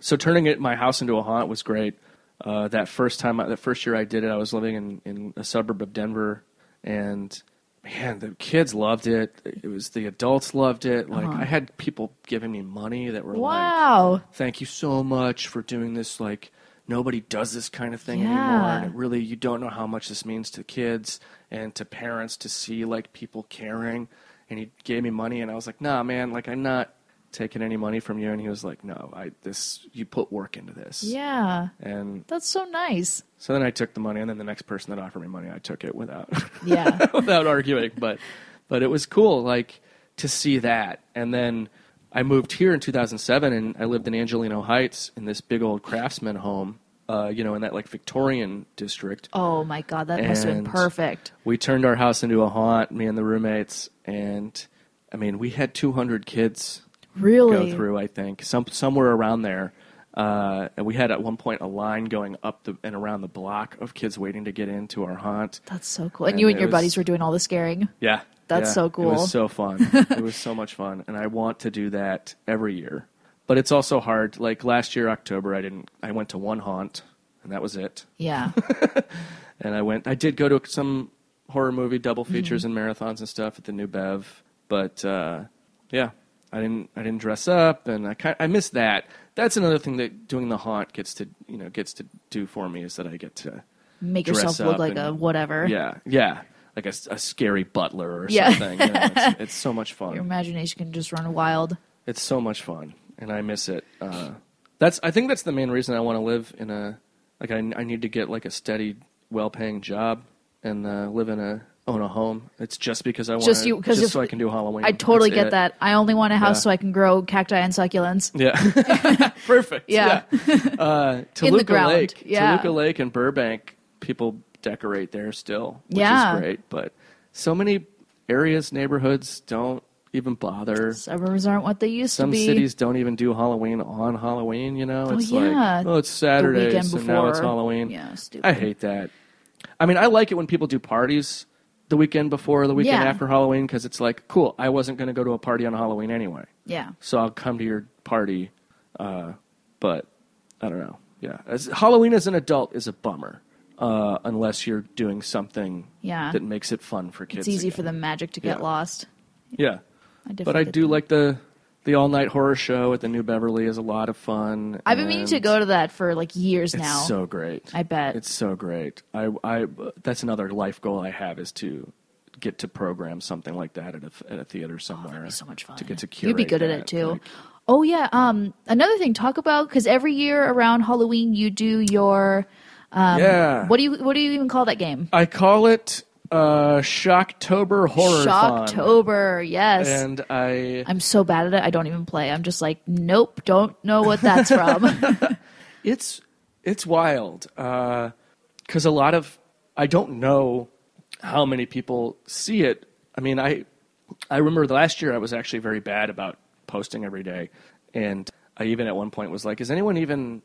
so turning it my house into a haunt was great. Uh, that first time, that first year I did it, I was living in in a suburb of Denver, and man, the kids loved it. It was the adults loved it. Like uh-huh. I had people giving me money that were like, Wow. thank you so much for doing this like nobody does this kind of thing anymore and it really you don't know how much this means to kids and to parents to see like people caring and he gave me money and i was like nah man like i'm not taking any money from you and he was like no i this you put work into this Yeah. and That's so nice. so then i took the money and then the next person that offered me money i took it without Yeah. without arguing. But but it was cool, like to see that. And then I moved here in 2007, and I lived in Angelino Heights in this big old craftsman home. Uh, you know, in that like Victorian district. oh my god, that must have been perfect. We turned our house into a haunt, me and the roommates, and I mean, we had 200 kids Really? go through. I think some somewhere around there. Uh, and we had at one point a line going up the and around the block of kids waiting to get into our haunt. That's so cool. And, And you and your was- buddies were doing all the scaring. Yeah. That's yeah. so cool. It was so fun. it was so much fun. And I want to do that every year. But it's also hard. Like last year, October, I didn't, I went to one haunt and that was it. Yeah. And I went, I did go to some horror movie double Mm-hmm. features and marathons and stuff at the New Bev. But, uh, yeah, I didn't, I didn't dress up and I kind I miss that. That's another thing that doing the haunt gets to, you know, gets to do for me is that I get to, Make yourself look like a whatever. yeah, yeah. Like a, a scary butler or Yeah. something. You know, it's, it's so much fun. Your imagination can just run wild. It's so much fun, and I miss it. Uh, that's I think that's the main reason I want to live in a like I, I need to get like a steady, well-paying job and uh, live in a own a home. It's just because I want Just you- 'cause just so I can do Halloween. I totally That's get it. that. I only want a house Yeah. so I can grow cacti and succulents. Yeah, perfect. Yeah. Uh, Toluca ground, Lake, yeah. Toluca Lake, and Burbank, people decorate there still, which Yeah. is great. But so many areas, neighborhoods don't even bother. Suburbs aren't what they used Some to be. Some cities don't even do Halloween on Halloween. You know, Oh, it's yeah. like, oh, it's Saturday, so before. now it's Halloween. Yeah, stupid. I hate that. I mean, I like it when people do parties the weekend before or the weekend Yeah. after Halloween because it's like, cool. I wasn't going to go to a party on Halloween anyway, Yeah. so I'll come to your party. Uh, but I don't know. Yeah, As, Halloween as an adult is a bummer. Uh, unless you're doing something Yeah. that makes it fun for kids. It's easy again. for the magic to get Yeah. lost. Yeah, I definitely but I do like the the all night horror show at the New Beverly is a lot of fun. I've been meaning to go to that for like years now. It's now. so great. I bet. it's so great. I I that's another life goal I have is to get to program something like that at a at a theater somewhere. Oh, That'd be so much fun. To get to You'd be curate good at it too. like- oh yeah. Um, another thing, talk about because every year around Halloween you do your yeah. what do you what do you even call that game? I call it uh, Shocktober Horror Fun. Shocktober. Yes. And I I'm so bad at it. I don't even play. I'm just like, nope, don't know what that's from. it's it's wild because a lot of I don't know how many people see it. I mean, I I remember last year I was actually very bad about posting every day, and I even at one point was like, "Does anyone even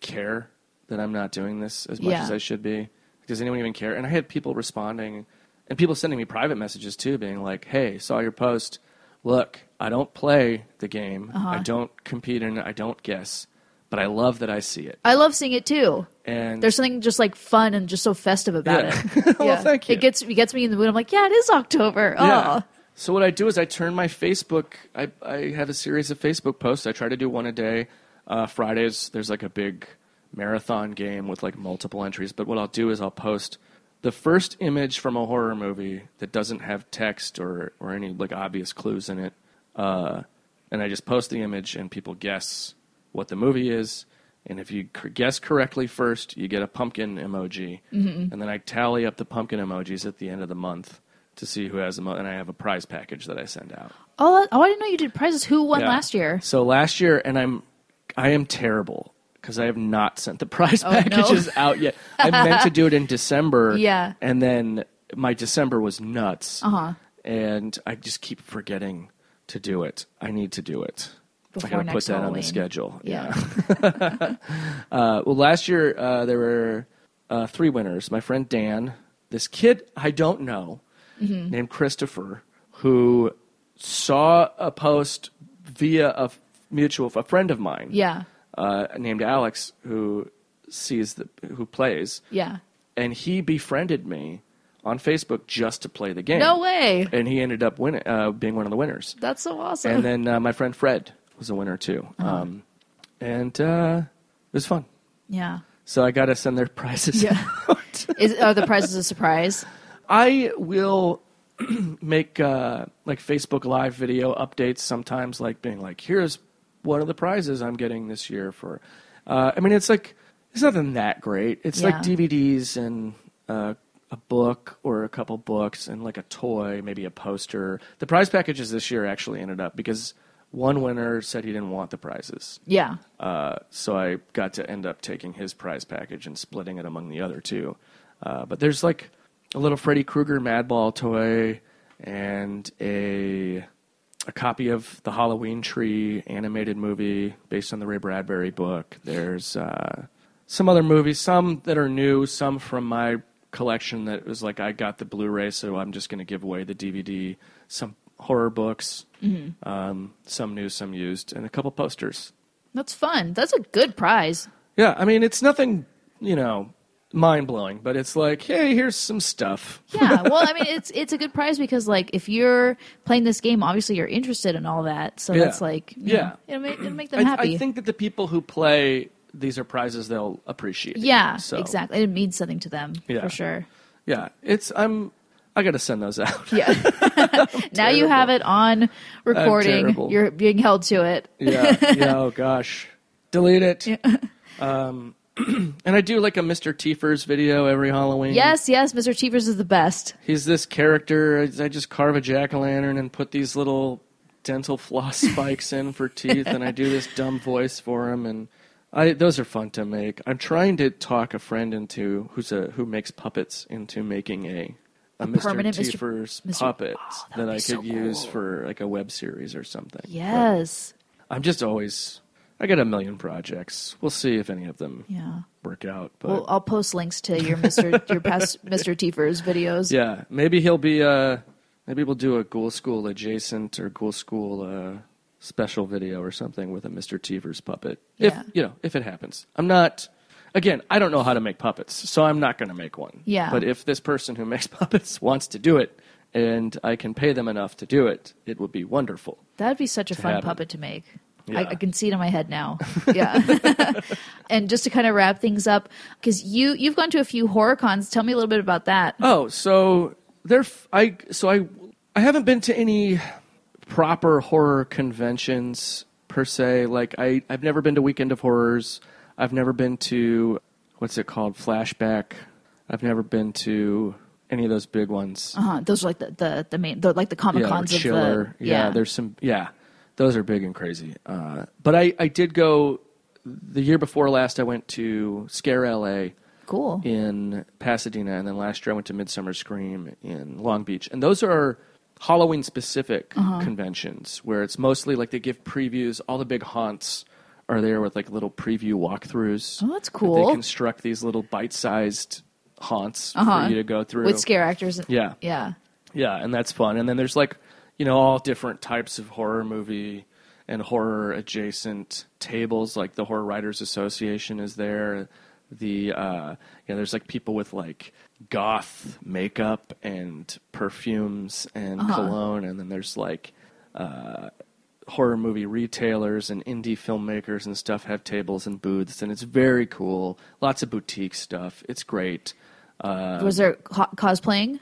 care that I'm not doing this as much Yeah. as I should be? Does anyone even care?" And I had people responding, and people sending me private messages too, being like, "Hey, saw your post. Look, I don't play the game. Uh-huh. I don't compete in it. I don't guess." But I love that I see it. I love seeing it too. And There's something just like fun and just so festive about Yeah. it. Well, thank you. It gets it gets me in the mood. I'm like, yeah, it is October. Yeah. Oh, So what I do is I turn my Facebook. I I have a series of Facebook posts. I try to do one a day. Uh, Fridays there's like a big marathon game with like multiple entries. But what I'll do is I'll post the first image from a horror movie that doesn't have text or or any like obvious clues in it. Uh, and I just post the image and people guess what the movie is. And if you guess correctly first, you get a pumpkin emoji. Mm-hmm. And then I tally up the pumpkin emojis at the end of the month to see who has the most. And I have a prize package that I send out. Oh, oh, I didn't know you did prizes. Who won Yeah. last year? So last year, and I'm, I am terrible because I have not sent the prize Oh, no. packages out yet. I meant to do it in December. Yeah. And then my December was nuts. Uh huh. And I just keep forgetting to do it. I need to do it. I gotta put that on the schedule. Yeah. Uh, well, last year uh, there were uh, three winners. My friend Dan, this kid I don't know, Mm-hmm. named Christopher, who saw a post via a mutual a friend of mine, Yeah. Uh, named Alex, who sees the who plays, Yeah. and he befriended me on Facebook just to play the game. No way. And he ended up winning, uh, being one of the winners. That's so awesome. And then uh, my friend Fred was a winner too. Uh-huh. Um, and uh, it was fun. yeah. So I got to send their prizes. Yeah. Is, are the prizes a surprise? I will make uh, like Facebook Live video updates sometimes, like being like, "Here's one of the prizes I'm getting this year for." Uh, I mean, it's like it's nothing that great. It's like DVDs and uh, a book or a couple books and like a toy, maybe a poster. The prize packages this year actually ended up because one winner said he didn't want the prizes. Yeah. Uh, so I got to end up taking his prize package and splitting it among the other two. Uh, but there's like a little Freddy Krueger Madball toy and a a copy of the Halloween Tree animated movie based on the Ray Bradbury book. There's uh, some other movies, some that are new, some from my collection that was like I got the Blu-ray, so I'm just going to give away the DVD. Some horror books, um, some new, some used, and a couple posters. That's fun. That's a good prize. Yeah, I mean, it's nothing, you know, mind blowing, but it's like, hey, here's some stuff. Yeah. Well, I mean, it's it's a good prize because like if you're playing this game, obviously you're interested in all that. So Yeah. that's like Yeah. know, it'll make, it'll make them I, happy. I think that the people who play these are prizes they'll appreciate. yeah. So, Exactly. It means something to them Yeah. for sure. Yeah, it's I'm. I got to send those out. Yeah. now you have it on recording. You're being held to it. yeah, yeah. Oh gosh, delete it. Um, and I do like a Mr. Tiefers video every Halloween. Yes, yes, Mr. Cheevers is the best. he's this character. I just carve a jack o' lantern and put these little dental floss spikes in for teeth, and I do this dumb voice for him, and I those are fun to make. I'm trying to talk a friend into who's a who makes puppets into making a a, Mr. permanent Mr. Tiefers Mr. puppet Oh, that that would I be could so use cool. for like a web series or something. Yes. I'm just always. I got a million projects. We'll see if any of them Yeah. work out. But Well, I'll post links to your Mr. your past Mr. Tiefers videos. Yeah, maybe he'll be. Uh, maybe we'll do a Ghoul School adjacent or Ghoul School uh, special video or something with a Mr. Teevers puppet. If Yeah. you know, if it happens. I'm not. Again, I don't know how to make puppets, so I'm not going to make one. Yeah. But if this person who makes puppets wants to do it, and I can pay them enough to do it, it would be wonderful. That'd be such a fun puppet to make. I, Yeah. I can see it in my head now. Yeah. and just to kind of wrap things up, because you you've gone to a few horror cons. Tell me a little bit about that. Oh, so there. I so I I haven't been to any proper horror conventions per se. Like I I've never been to Weekend of Horrors. I've never been to what's it called Flashback. I've never been to any of those big ones. Uh-huh. Those are like the the, the main, the, like the comic yeah, cons of the yeah, there's some. Yeah, those are big and crazy. Uh, but I I did go the year before last. I went to Scare LA cool. in Pasadena, and then last year I went to Midsummer Scream in Long Beach, and those are Halloween specific Uh-huh. conventions where it's mostly like they give previews. All the big haunts are there with like little preview walkthroughs. Oh, that's cool. They construct these little bite sized haunts Uh-huh. for you to go through with scare actors. Yeah. Yeah. yeah, and that's fun. And then there's like, you know, all different types of horror movie and horror adjacent tables. Like the Horror Writers Association is there. The uh, you know, there's like people with like goth makeup and perfumes and cologne, and then there's like uh, horror movie retailers and indie filmmakers and stuff have tables and booths, and it's very cool. Lots of boutique stuff. It's great. Uh, Was there co- cosplaying?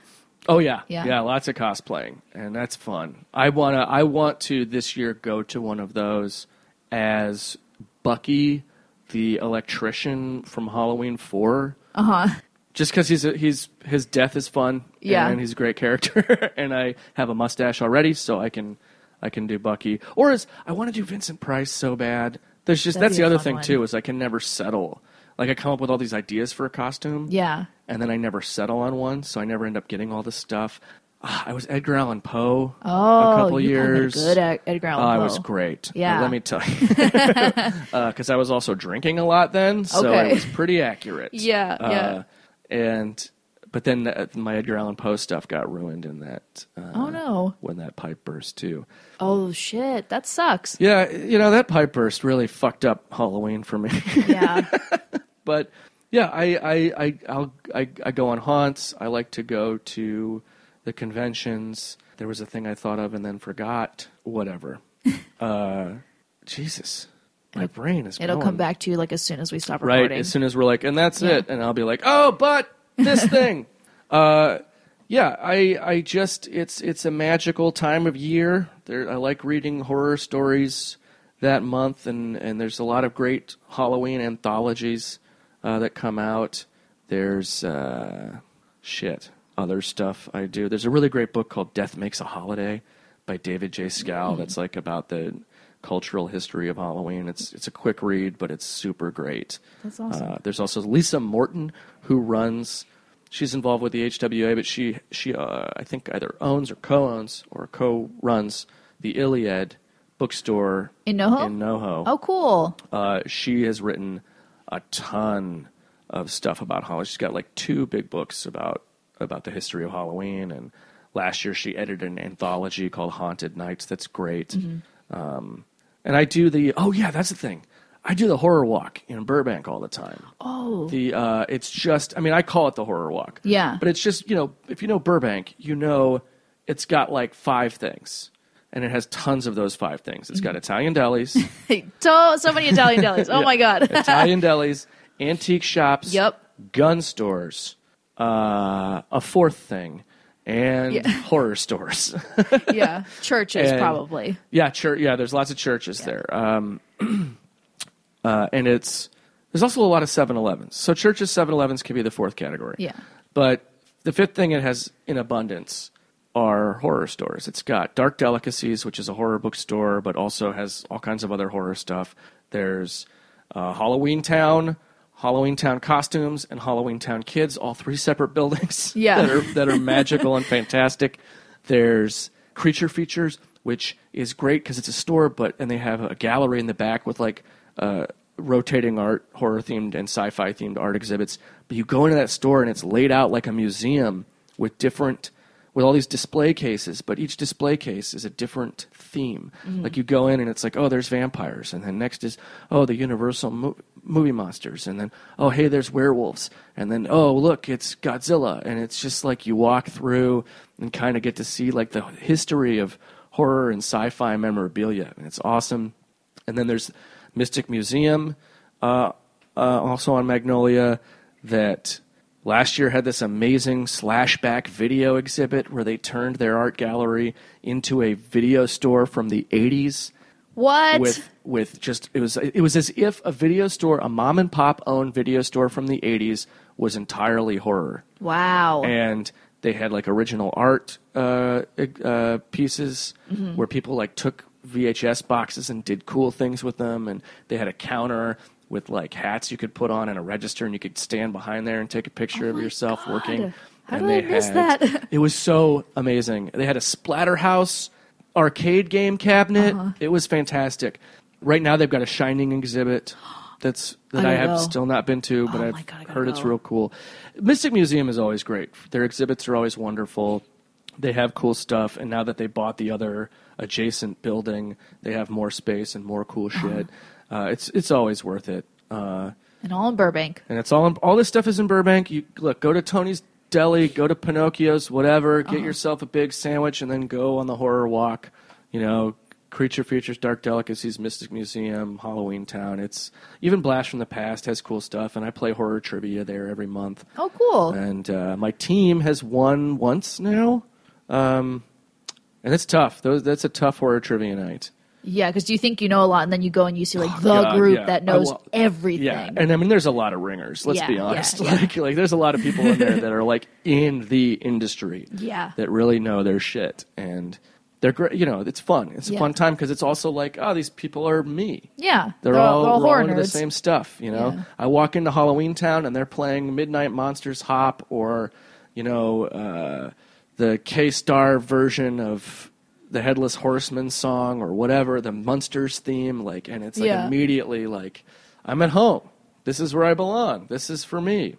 Oh yeah. Yeah. yeah, lots of cosplaying, and that's fun. I wanna, I want to this year go to one of those as Bucky the electrician from Halloween Four. Uh huh. Just because he's a, he's his death is fun, Yeah. and he's a great character, and I have a mustache already, so I can I can do Bucky. Or is I want to do Vincent Price so bad. There's just That'd that's the other thing one. too is I can never settle. Like I come up with all these ideas for a costume, Yeah. and then I never settle on one, so I never end up getting all this stuff. Ah, I was Edgar Allan Poe Oh, a couple you years. Good at Edgar Allan Oh, I was great. Yeah. But let me tell you, because I was also drinking a lot then, so Okay. it was pretty accurate. Yeah, Uh, yeah. And but then uh, my Edgar Allan Poe stuff got ruined in that. Uh, Oh no. When that pipe burst too. Oh shit. That sucks. Yeah, you know that pipe burst really fucked up Halloween for me. Yeah. But yeah, I I I I'll, I I go on haunts. I like to go to the conventions. There was a thing I thought of and then forgot. Whatever. uh, Jesus, my brain is. It'll going. come back to you like as soon as we stop recording. right as soon as we're like, and that's Yeah. it, and I'll be like, oh, but this thing. Uh, yeah, I I just it's it's a magical time of year. There, I like reading horror stories that month, and and there's a lot of great Halloween anthologies uh, that come out. There's uh, shit other stuff I do. There's a really great book called Death Makes a Holiday by David J. Skal. That's like about the cultural history of Halloween. It's it's a quick read, but it's super great. That's awesome. Uh, there's also Lisa Morton who runs. She's involved with the HWA, but she she uh, I think either owns or co-owns or co-runs the Iliad bookstore In NoHo? In NoHo. oh, cool. Uh, she has written a ton of stuff about Halloween. She's got like two big books about about the history of Halloween, and last year she edited an anthology called Haunted Nights. That's great. Um, and I do the oh yeah, that's the thing. I do the horror walk in Burbank all the time. Oh. The uh, it's just I mean I call it the horror walk. Yeah. But it's just you know if you know Burbank, you know it's got like five things. And it has tons of those five things. It's got Italian delis, so, many Italian delis. Oh Yeah. my god. Italian delis, antique shops, Yep. gun stores, uh, a fourth thing, and Yeah. horror stores. yeah. Churches And- probably. yeah, church. Yeah, there's lots of churches there, um, uh, and it's there's also a lot of 7-Elevens. So churches, 7-Elevens can be the fourth category. Yeah. But the fifth thing it has in abundance are horror stores. It's got Dark Delicacies, which is a horror bookstore, but also has all kinds of other horror stuff. There's uh, Halloween Town, Halloween Town costumes, and Halloween Town kids, all three separate buildings Yeah. that are that are magical and fantastic. There's Creature Features, which is great because it's a store, but and they have a gallery in the back with like uh, rotating art, horror themed and sci-fi themed art exhibits. But you go into that store and it's laid out like a museum with different with all these display cases, but each display case is a different theme. Like you go in and it's like, oh, there's vampires, and then next is oh, the Universal mo- movie monsters, and then oh, hey, there's werewolves, and then oh, look, it's Godzilla, and it's just like you walk through and kind of get to see like the history of horror and sci-fi memorabilia, and it's awesome. And then there's Mystic Museum, uh, uh, also on Magnolia, that last year had this amazing slashback video exhibit where they turned their art gallery into a video store from the 80s What? with with just it was it was as if a video store a mom and pop owned video store from the 80s was entirely horror wow. and they had like original art uh, uh, pieces where people like took VHS boxes and did cool things with them, and they had a counter with like hats you could put on and a register, and you could stand behind there and take a picture of yourself God. working. How and did they I miss had- that? it was so amazing. They had a Splatterhouse arcade game cabinet. Uh-huh. It was fantastic. Right now, they've got a Shining exhibit. That's that I I, have still not been to, but Oh I've God, heard it's real cool. Mystic Museum is always great. Their exhibits are always wonderful. They have cool stuff, and now that they bought the other adjacent building, they have more space and more cool Uh-huh. shit. Uh, it's it's always worth it. Uh, and all in Burbank. and it's all in, all this stuff is in Burbank. You look, go to Tony's Deli, go to Pinocchio's, whatever. Get yourself a big sandwich, and then go on the horror walk. You know, Creature Features, Dark Delicacies, Mystic Museum, Halloween Town. It's even Blast from the Past has cool stuff, and I play horror trivia there every month. Oh, cool. And uh, my team has won once now, um, and it's tough. Those, that's a tough horror trivia night. Yeah, because you think you know a lot, and then you go and you see like the Oh, God, group yeah. that knows will- everything. Yeah, and I mean, there's a lot of ringers. Let's Yeah, be honest. yeah. Like, like there's a lot of people in there that are like in the industry. Yeah. that really know their shit, and they're great. You know, it's fun. It's a fun time because it's also like, oh, these people are me. yeah, They're, all, they're all into the same stuff. You know. I walk into Halloween Town and they're playing Midnight Monsters Hop or, you know, uh, the Kay Starr version of the Headless Horseman song or whatever, the Munsters theme. Like, and it's like Yeah. immediately like, I'm at home. This is where I belong. This is for me.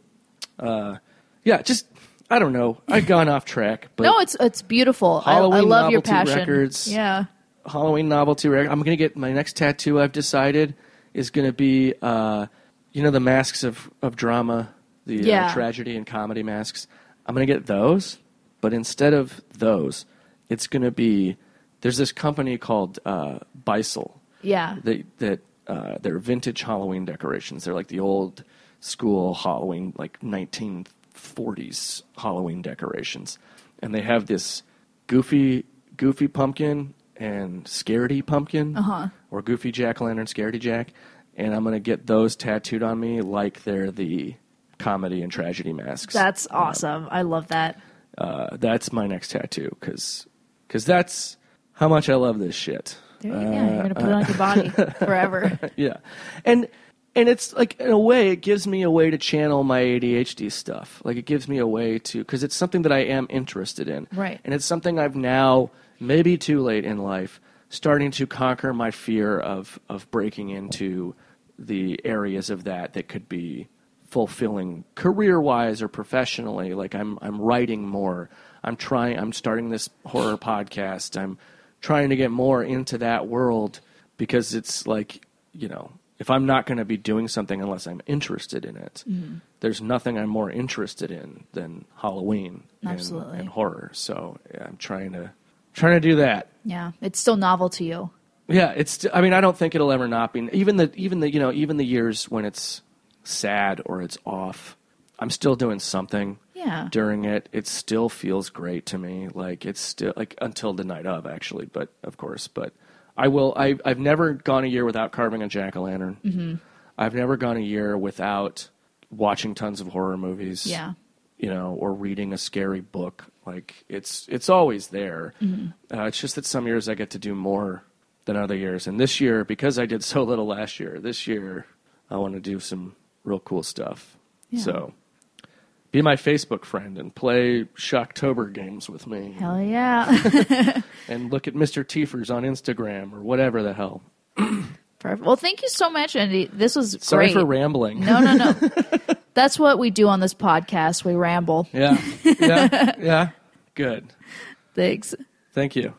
Uh, yeah, just I don't know. I've gone off track, but no, it's it's beautiful. I, I love your passion. records. Yeah, Halloween novelty record. I'm gonna get my next tattoo. I've decided is gonna be, uh, you know, the masks of of drama, the Yeah. uh, tragedy and comedy masks. I'm gonna get those, but instead of those, it's gonna be. There's this company called uh, Beistle yeah, that that uh, they're vintage Halloween decorations. They're like the old school Halloween, like 1940s Halloween decorations, and they have this goofy, goofy pumpkin and scaredy pumpkin, Uh-huh. or goofy jack o' lantern, scaredy jack, and I'm gonna get those tattooed on me like they're the comedy and tragedy masks. that's awesome. I love that. uh, that's my next tattoo because because that's how much I love this shit. There, yeah, you're gonna put it on your uh, body forever. yeah. And and it's like in a way it gives me a way to channel my adhd stuff. Like it gives me a way to because it's something that i am interested in. Right. and it's something i've now maybe too late in life starting to conquer my fear of of breaking into the areas of that that could be fulfilling career wise or professionally. Like i'm i'm writing more. I'm trying i'm starting this horror podcast. I'm trying to get more into that world because it's like you know if i'm not going to be doing something unless i'm interested in it Mm-hmm. there's nothing i'm more interested in than halloween and- and, horror so yeah, i'm trying to trying to do that yeah, it's still novel to you. yeah, it's. I mean, I don't think it'll ever not be. Even the even the you know even the years when it's sad or it's off, I'm still doing something. Yeah. During it, it still feels great to me. Like it's still like until the night of actually, but of course, but I will. I I've never gone a year without carving a jack o' lantern. Mm-hmm. I've never gone a year without watching tons of horror movies Yeah, you know, or reading a scary book. Like it's it's always there. Uh, it's just that some years I get to do more than other years, and this year because I did so little last year, this year I want to do some real cool stuff. Yeah. So be my Facebook friend and play Shocktober games with me, hell yeah. and look at Mr. Tiefers on Instagram or whatever the hell. Perfect. Well, thank you so much, Andy. This was Sorry great. for rambling. no, no, no. That's what we do on this podcast. We ramble. Yeah, yeah, yeah. Good. Thanks. Thank you.